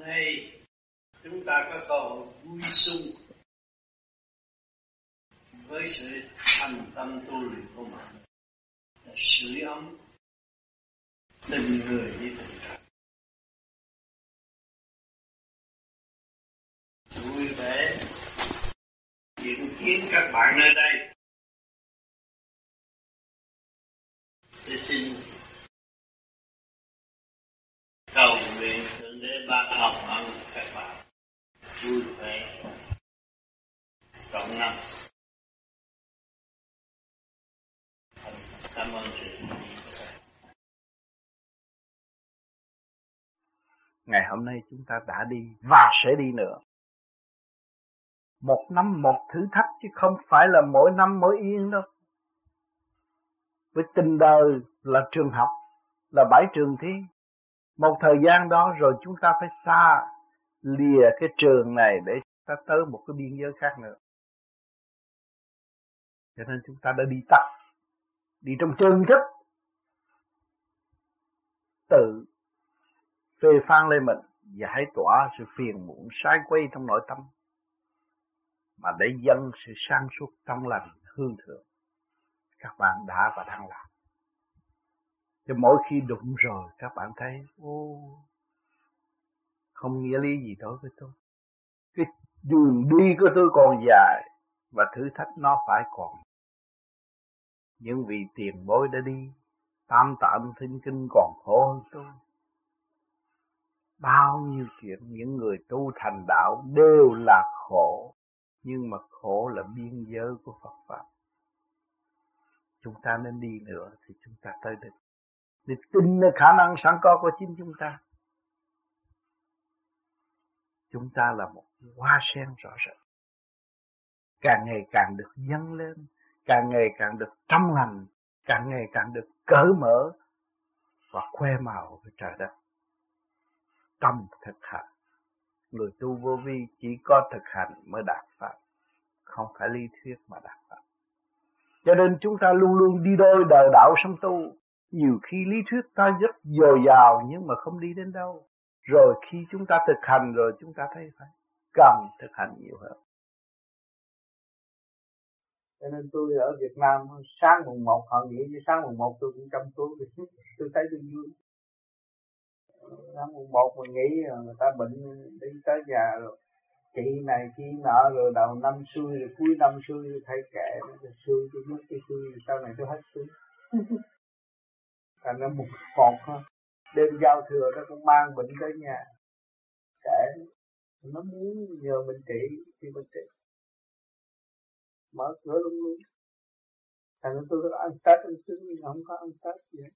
nay, chúng ta có cơ hội vui sung với sự thành tâm tu luyện của mình. Là sưởi ấm, tình người với tình cảm. Vui vẻ diện kiến các bạn nơi đây. Tôi xin cầu nguyện học các bạn vui vẻ trọn năm cảm ơn sự ngày hôm nay chúng ta đã đi và sẽ đi nữa. Một năm một thử thách chứ không phải là mỗi năm mỗi yên đâu. Với tình đời là trường học, là bãi trường thi một thời gian đó rồi chúng ta phải xa lìa cái trường này để ta tới một cái biên giới khác nữa. Cho nên chúng ta đã đi tắt đi trong chân thức, tự phê phán lên mình giải tỏa sự phiền muộn sai quay trong nội tâm mà để dâng sự sang suốt trong lành hương thượng. Các bạn đã và đang làm cho mỗi khi đụng rồi, các bạn thấy, ô, không nghĩa lý gì đối với tôi. Cái đường đi của tôi còn dài và thử thách nó phải còn. Những vị tiền bối đã đi, tam tạm thinh kinh còn khổ hơn tôi. Bao nhiêu chuyện những người tu thành đạo đều là khổ, nhưng mà khổ là biên giới của Phật pháp. Chúng ta nên đi nữa thì chúng ta tới được để tin nơi khả năng sẵn có của chính chúng ta. Chúng ta là một hoa sen rõ rệt. Càng ngày càng được dâng lên, càng ngày càng được trong lành, càng ngày càng được cởi mở và khoe màu với trời đất. Tâm thực hành. Người tu vô vi chỉ có thực hành mới đạt pháp không phải lý thuyết mà đạt pháp cho nên chúng ta luôn luôn đi đôi đời đạo sống tu nhiều khi lý thuyết ta rất dồi dào nhưng mà không đi đến đâu. Rồi khi chúng ta thực hành rồi chúng ta thấy phải cần thực hành nhiều hơn. Cho nên tôi ở Việt Nam, sáng mùng một, họ nghĩ như sáng mùng một tôi cũng chăm túi tôi thấy tôi vui. Sáng mùng một mình nghĩ à, người ta bệnh, đi tới nhà rồi, chị này chị nọ rồi đầu năm xuôi, rồi cuối năm xuôi thay kệ nó xuôi tôi mất cái xuôi, sau này tôi hết xuôi. thành nó một một thôi đêm giao thừa nó cũng mang bệnh tới nhà. Kệ nó muốn nhờ mình trị, thì mình trị. Mở cửa luôn luôn thành tôi ăn tết, ăn trứng nhưng không có ăn tết gì hết.